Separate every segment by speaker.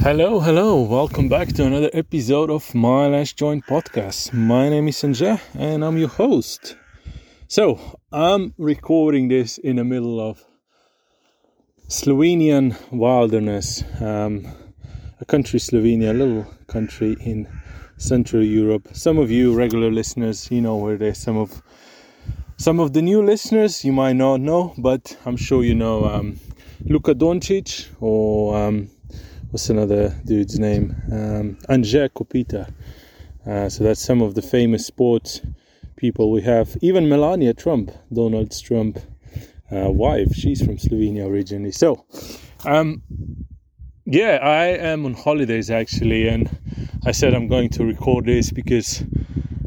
Speaker 1: Hello, hello. Welcome back to another episode of My Last Joint podcast. My name is Anze and I'm your host. So, I'm recording this in the middle of Slovenian wilderness. Um, a country, Slovenia, a little country in Central Europe. Some of you regular listeners, you know where there's some of some of the new listeners you might not know, but I'm sure you know um, Luka Doncic or um, what's another dude's name? Um, Kopitar. Uh, so that's some of the famous sports people we have. Even Melania Trump, Donald Trump uh, wife, she's from Slovenia originally. So, um, yeah, I am on holidays actually, and I said I'm going to record this because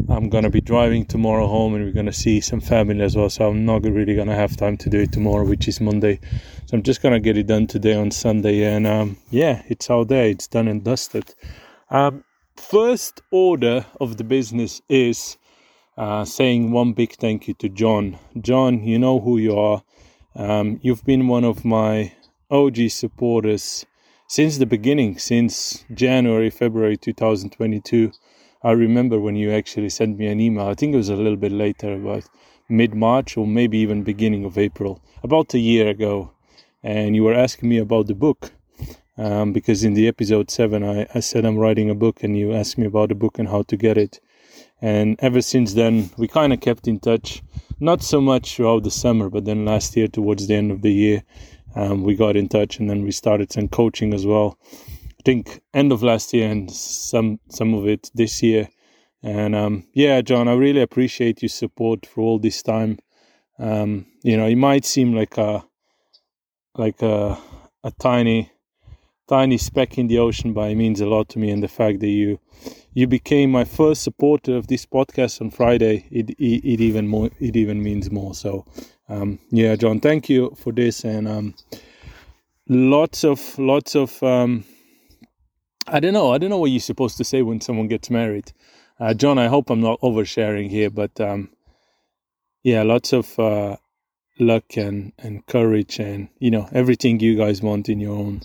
Speaker 1: I'm gonna be driving tomorrow home and we're gonna see some family as well. So I'm not really gonna have time to do it tomorrow, which is Monday. So I'm just gonna get it done today on Sunday. And um, yeah, it's out there. It's done and dusted. Um, first order of the business is uh, saying one big thank you to John. John, you know who you are. Um, you've been one of my OG supporters since the beginning, since January, February 2022. I remember when you actually sent me an email. I think it was a little bit later, about mid March or maybe even beginning of April, about a year ago. And you were asking me about the book. Um, because in the episode 7, I, I said I'm writing a book, and you asked me about the book and how to get it. And ever since then, we kind of kept in touch. Not so much throughout the summer, but then last year, towards the end of the year, um, we got in touch and then we started some coaching as well i think end of last year and some some of it this year. And um, yeah, John, I really appreciate your support for all this time. Um, you know, it might seem like a like a a tiny tiny speck in the ocean, but it means a lot to me. And the fact that you you became my first supporter of this podcast on Friday, it it, it even more it even means more. So um, yeah, John, thank you for this and um, lots of lots of um, I don't know. I don't know what you're supposed to say when someone gets married. Uh, John, I hope I'm not oversharing here, but um, yeah, lots of uh, luck and, and courage and, you know, everything you guys want in your own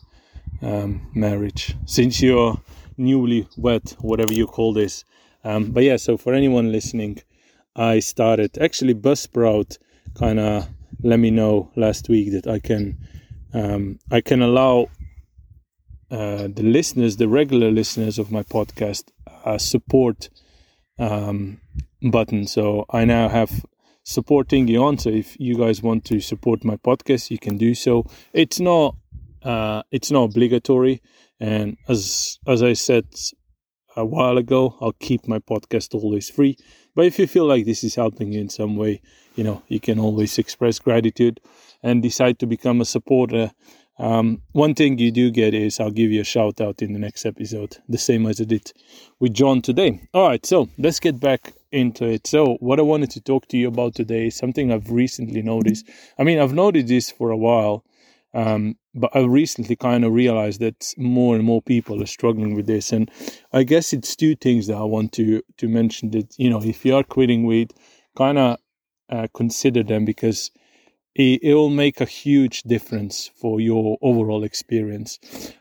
Speaker 1: um, marriage since you're newly wed, whatever you call this. Um, but yeah, so for anyone listening, I started actually Buzzsprout kind of let me know last week that I can um, I can allow uh, the listeners, the regular listeners of my podcast, uh, support um, button. So I now have supporting you on. So if you guys want to support my podcast, you can do so. It's not uh, it's not obligatory, and as as I said a while ago, I'll keep my podcast always free. But if you feel like this is helping you in some way, you know you can always express gratitude and decide to become a supporter um, one thing you do get is I'll give you a shout out in the next episode, the same as I did with John today. All right, so let's get back into it. So, what I wanted to talk to you about today is something I've recently noticed. I mean, I've noticed this for a while, um, but I recently kind of realized that more and more people are struggling with this. And I guess it's two things that I want to to mention. That you know, if you are quitting weed, kind of uh, consider them because it, it will make a huge difference for your overall experience.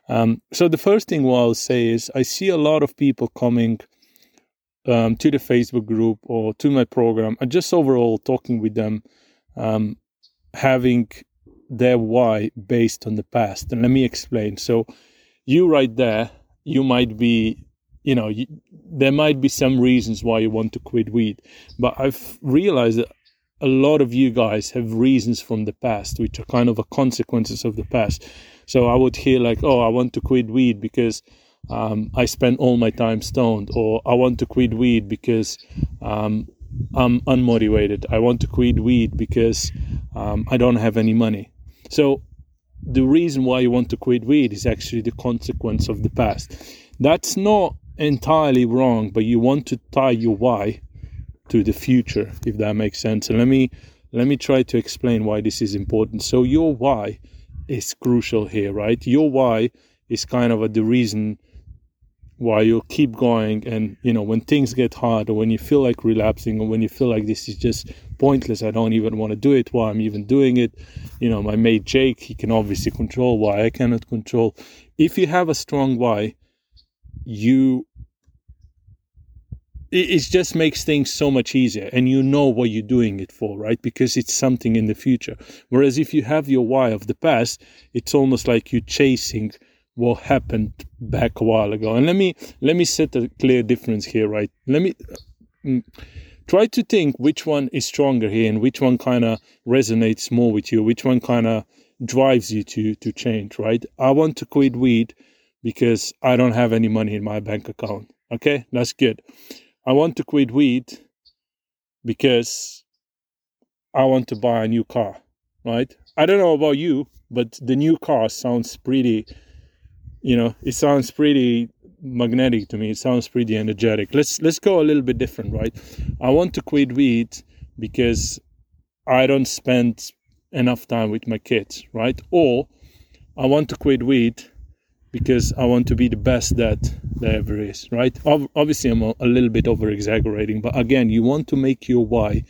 Speaker 1: Um, so the first thing I'll say is I see a lot of people coming um, to the Facebook group or to my program and just overall talking with them, um, having their why based on the past. And let me explain. So you right there, you might be you know you, there might be some reasons why you want to quit weed but i've realized that a lot of you guys have reasons from the past, which are kind of a consequences of the past. So I would hear like, "Oh, I want to quit weed because um, I spend all my time stoned," or "I want to quit weed because um, I'm unmotivated. I want to quit weed because um, I don't have any money." So the reason why you want to quit weed is actually the consequence of the past. That's not entirely wrong, but you want to tie your why to the future, if that makes sense. And let me let me try to explain why this is important. So your why is crucial here, right? Your why is kind of a, the reason why you'll keep going and you know when things get hard or when you feel like relapsing or when you feel like this is just pointless i don't even want to do it why i'm even doing it you know my mate jake he can obviously control why i cannot control. If you have a strong why, you it, just makes things so much easier and you know what you're doing it for right? Because it's something in the future. Whereas if you have your why of the past it's almost like you're chasing what happened back a while ago. And let me let me set a clear difference here right? Let me mm, try to think which one is stronger here and which one kind of resonates more with you which one kind of drives you to to change right? I want to quit weed because i don't have any money in my bank account okay? That's good. I want to quit weed because I want to buy a new car, right? I don't know about you, but the new car sounds pretty, you know, it sounds pretty magnetic to me. It sounds pretty energetic. Let's let's go a little bit different, right? I want to quit weed because I don't spend enough time with my kids, right? Or I want to quit weed because I want to be the best that there ever is, right? Obviously, I'm a, little bit over exaggerating, but again, you want to make your why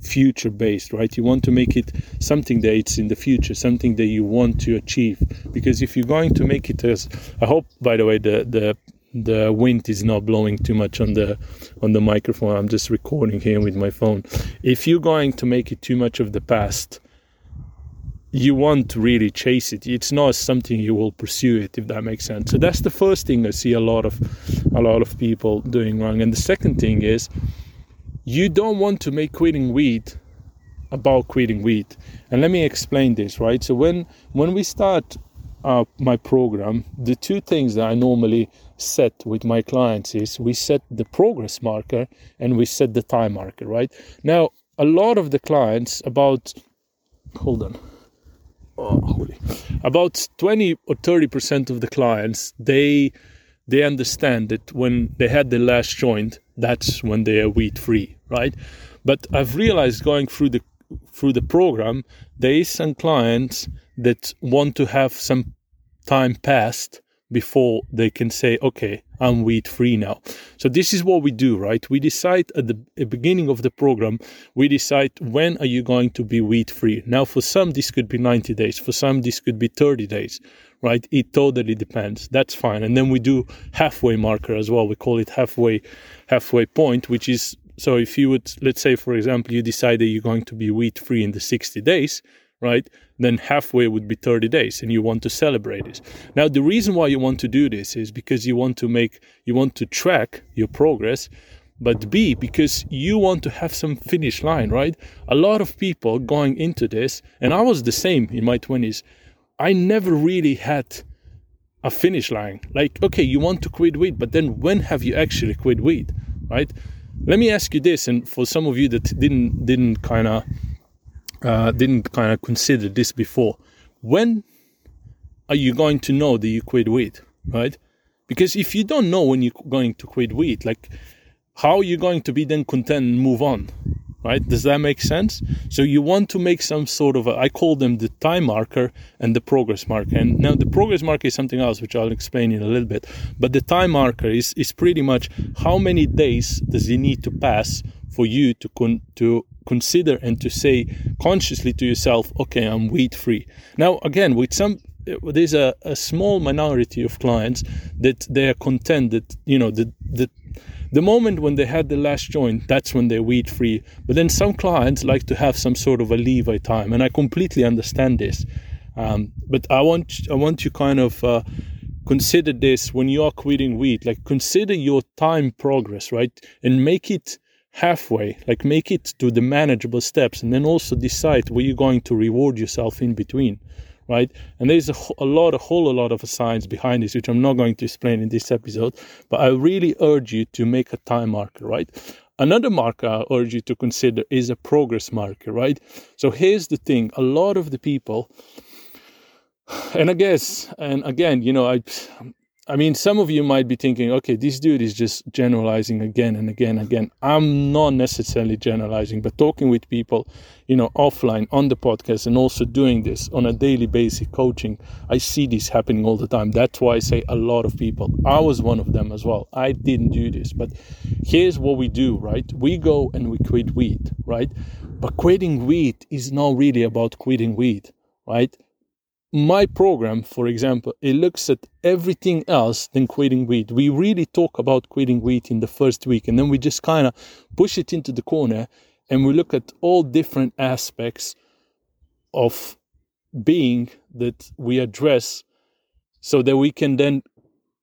Speaker 1: future based, right? You want to make it something that it's in the future, something that you want to achieve. Because if you're going to make it as, I hope, by the way, the the the wind is not blowing too much on the on the microphone. I'm just recording here with my phone. If you're going to make it too much of the past, you won't really chase it. It's not something you will pursue it, if that makes sense. So that's the first thing I see a lot of a lot of people doing wrong. And the second thing is you don't want to make quitting weed about quitting weed. And let me explain this, right? So when when we start uh, my program, the two things that I normally set with my clients is we set the progress marker and we set the time marker, right? Now, a lot of the clients about hold on oh, holy. about 20 or 30 percent of the clients they they understand that when they had the last joint that's when they are weed free right but i've realized going through the through the program there is some clients that want to have some time passed before they can say, okay, I'm weed free now. So this is what we do, right? We decide at the beginning of the program, we decide when are you going to be weed free. Now, for some, this could be 90 days. For some, this could be 30 days, right? It totally depends. That's fine. And then we do halfway marker as well. We call it halfway, halfway point, which is so if you would, let's say, for example, you decide that you're going to be wheat free in the 60 days, right? Then halfway would be 30 days and you want to celebrate this. Now, the reason why you want to do this is because you want to make, you want to track your progress, but B, because you want to have some finish line, right? A lot of people going into this, and I was the same in my 20s, I never really had a finish line. Like, okay, you want to quit weed, but then when have you actually quit weed, right? Let me ask you this, and for some of you that didn't didn't kind of uh, didn't kind of consider this before. When are you going to know that you quit weed, right? Because if you don't know when you're going to quit weed, like how are you going to be then content and move on, right? Does that make sense? So you want to make some sort of a, I call them the time marker and the progress marker. And now the progress marker is something else, which I'll explain in a little bit. But the time marker is is pretty much how many days does it need to pass for you to con- to consider and to say consciously to yourself, okay, I'm weed free. Now, again, with some there's a, a small minority of clients that they are content that you know the the the moment when they had the last joint, that's when they're weed free. But then some clients like to have some sort of a leeway time, and I completely understand this. Um, but I want I want you kind of uh, consider this when you are quitting weed. Like consider your time progress, right, and make it halfway like make it to the manageable steps and then also decide where you're going to reward yourself in between right? And there's a, a lot a whole lot of science behind this which i'm not going to explain in this episode but i really urge you to make a time marker right? Another marker i urge you to consider is a progress marker right? So here's the thing a lot of the people and i guess and again you know i I mean, some of you might be thinking, okay, this dude is just generalizing again and again and again. I'm not necessarily generalizing, but talking with people, you know, offline on the podcast and also doing this on a daily basis, coaching, I see this happening all the time. That's why I say a lot of people. I was one of them as well. I didn't do this, but here's what we do, right? We go and we quit weed, right? But quitting weed is not really about quitting weed, right? My program, for example, it looks at everything else than quitting weed. We really talk about quitting weed in the first week, and then we just kind of push it into the corner and we look at all different aspects of being that we address so that we can then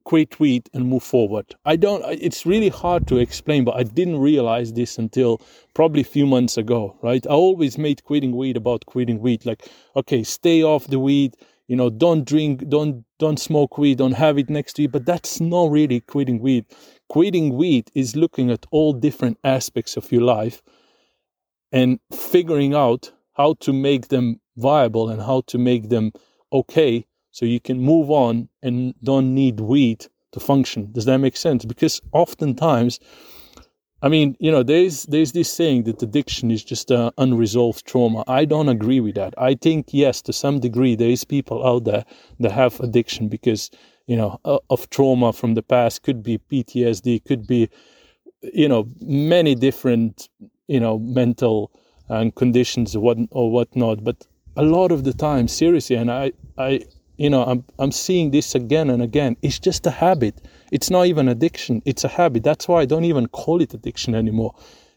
Speaker 1: quit weed and move forward. I don't, it's really hard to explain, but I didn't realize this until probably a few months ago, right? I always made quitting weed about quitting weed. Like, okay, stay off the weed, you know, don't drink, don't, don't smoke weed, don't have it next to you. But that's not really quitting weed. Quitting weed is looking at all different aspects of your life and figuring out how to make them viable and how to make them okay so you can move on and don't need weed to function. Does that make sense? Because oftentimes, I mean, you know, there's there's this saying that addiction is just an unresolved trauma. I don't agree with that. I think yes, to some degree, there is people out there that have addiction because you know of trauma from the past. Could be PTSD. Could be you know many different you know mental and conditions or what or whatnot. But a lot of the time, seriously, and I I you know i'm i'm seeing this again and again. It's just a habit. It's not even addiction. It's a habit. That's why i don't even call it addiction anymore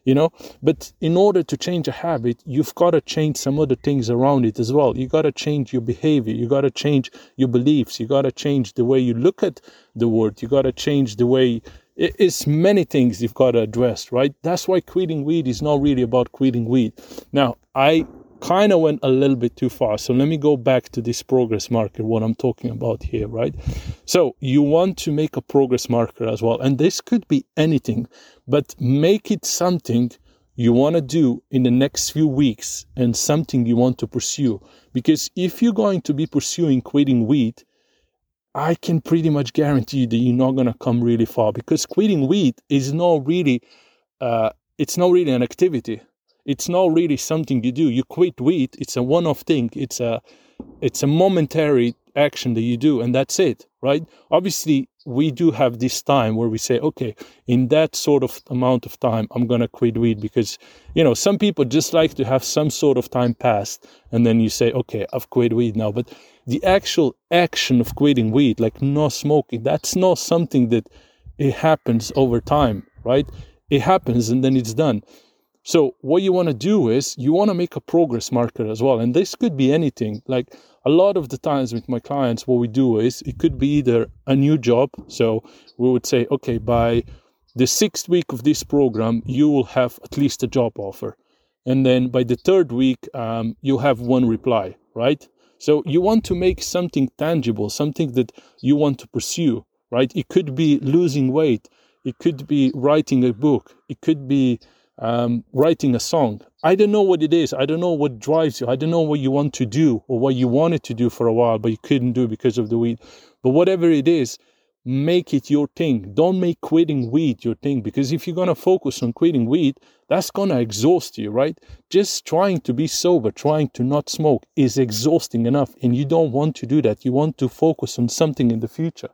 Speaker 1: you know? But in order to change a habit you've got to change some other things around it as well. You got to change your behavior. You got to change your beliefs. You got to change the way you look at the world. You got to change the way it's many things you've got to address right? That's why quitting weed is not really about quitting weed. Now i kind of went a little bit too far. So let me go back to this progress marker, what I'm talking about here, right? So you want to make a progress marker as well. And this could be anything, but make it something you want to do in the next few weeks and something you want to pursue. Because if you're going to be pursuing quitting weed, I can pretty much guarantee that you're not going to come really far because quitting weed is not really, uh, it's not really an activity it's not really something you do. You quit weed. It's a one-off thing. It's a it's a momentary action that you do, and that's it, right? Obviously, we do have this time where we say, okay, in that sort of amount of time, I'm gonna quit weed because you know some people just like to have some sort of time passed, and then you say, okay, I've quit weed now. But the actual action of quitting weed, like no smoking, that's not something that it happens over time, right? It happens and then it's done. So what you want to do is you want to make a progress marker as well. And this could be anything. Like a lot of the times with my clients, what we do is it could be either a new job. So we would say, okay, by the sixth week of this program, you will have at least a job offer. And then by the third week, um, you'll have one reply, right? So you want to make something tangible, something that you want to pursue, right? It could be losing weight. It could be writing a book. It could be um, writing a song. I don't know what it is. I don't know what drives you. I don't know what you want to do or what you wanted to do for a while, but you couldn't do because of the weed. But whatever it is, make it your thing. Don't make quitting weed your thing because if you're going to focus on quitting weed, that's going to exhaust you, right? Just trying to be sober, trying to not smoke is exhausting enough. And you don't want to do that. You want to focus on something in the future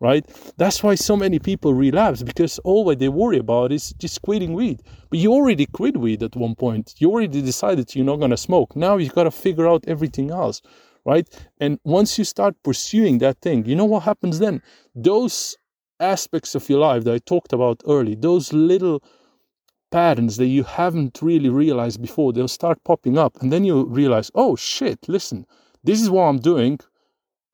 Speaker 1: right? That's why so many people relapse because all what they worry about is just quitting weed. But you already quit weed at one point. You already decided you're not going to smoke. Now you've got to figure out everything else, right? And once you start pursuing that thing, you know what happens then? Those aspects of your life that I talked about early, those little patterns that you haven't really realized before, they'll start popping up. And then you realize, oh shit, listen, this is what I'm doing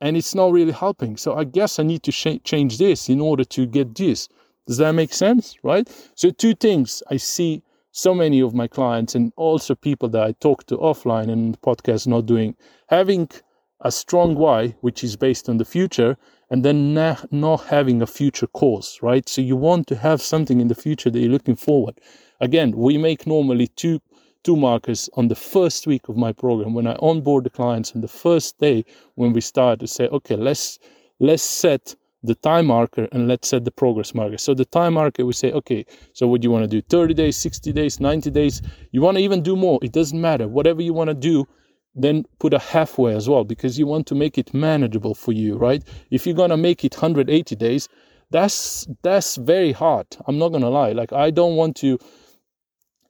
Speaker 1: and it's not really helping. So I guess I need to sh- change this in order to get this. Does that make sense? Right? So, two things I see so many of my clients and also people that I talk to offline and podcast not doing having a strong why, which is based on the future, and then na- not having a future cause, right? So, you want to have something in the future that you're looking forward. Again, we make normally two two markers on the first week of my program when I onboard the clients on the first day when we start to say, okay, let's let's set the time marker and let's set the progress marker. So the time marker we say, okay, so what do you want to do? 30 days, 60 days, 90 days. You want to even do more. It doesn't matter. Whatever you want to do, then put a halfway as well because you want to make it manageable for you, right? If you're gonna make it 180 days, that's that's very hard. I'm not gonna lie. Like I don't want to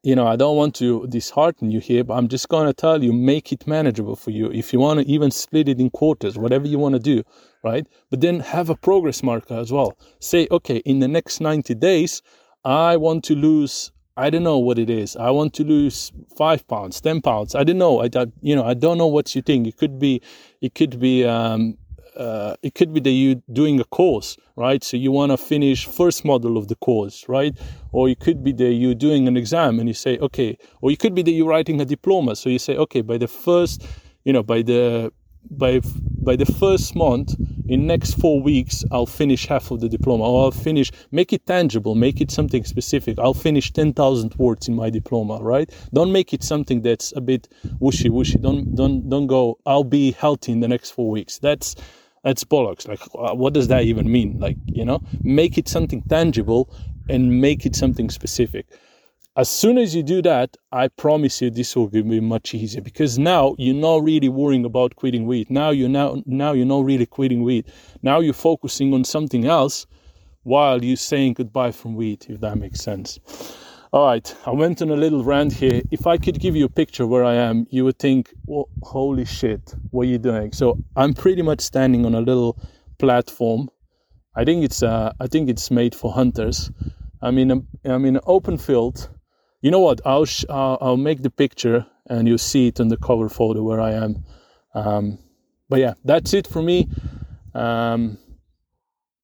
Speaker 1: you know, I don't want to dishearten you here, but I'm just going to tell you make it manageable for you. If you want to even split it in quarters, whatever you want to do, right? But then have a progress marker as well. Say, okay, in the next 90 days, I want to lose I don't know what it is. I want to lose five pounds, ten pounds. I don't know. I, I you know I don't know what you think. It could be, it could be um, uh, it could be that you're doing a course, right? So you want to finish first model of the course, right? Or it could be that you're doing an exam and you say, okay, or it could be that you're writing a diploma. So you say, okay, by the first, you know, by the by by the first month in next four weeks i'll finish half of the diploma or i'll finish make it tangible make it something specific i'll finish 10000 words in my diploma right don't make it something that's a bit wishy wishy don't don't don't go i'll be healthy in the next four weeks that's that's bollocks. Like, uh, what does that even mean? Like, you know, make it something tangible and make it something specific. As soon as you do that, I promise you this will be much easier because now you're not really worrying about quitting weed. Now you're now now you're not really quitting weed. Now you're focusing on something else while you're saying goodbye from weed, if that makes sense. All right, I went on a little rant here. If I could give you a picture where I am, you would think, well, holy shit, what are you doing? So I'm pretty much standing on a little platform. I think it's uh, I think it's made for hunters. I'm in a, I'm in an open field. You know what? I'll sh- uh, I'll make the picture and you'll see it on the cover photo where I am. Um, but yeah, that's it for me. Um,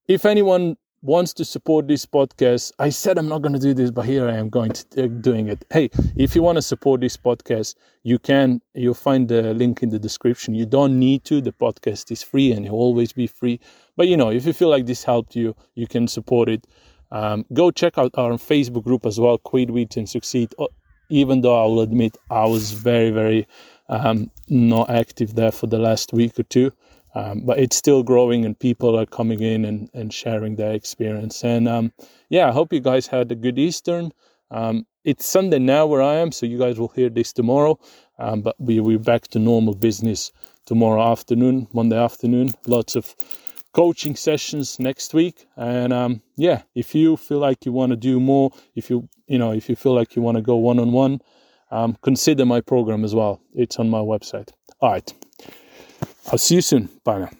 Speaker 1: if anyone wants to support this podcast, I said I'm not going to do this, but here I am going to uh, doing it. Hey, if you want to support this podcast, you can. You'll find the link in the description. You don't need to. The podcast is free and it'll always be free. But you know, if you feel like this helped you, you can support it. Um, go check out our Facebook group as well, Quit Weed and Succeed. Even though I will admit I was very, very um, not active there for the last week or two. Um, but it's still growing and people are coming in and, and sharing their experience. And um, yeah, I hope you guys had a good Eastern. Um, it's Sunday now where I am, so you guys will hear this tomorrow. Um, but we, we're back to normal business tomorrow afternoon, Monday afternoon. Lots of coaching sessions next week. And um, yeah, if you feel like you want to do more, if you you know if you feel like you want to go one on one, consider my program as well. It's on my website. All right. I'll see you soon. Bye now.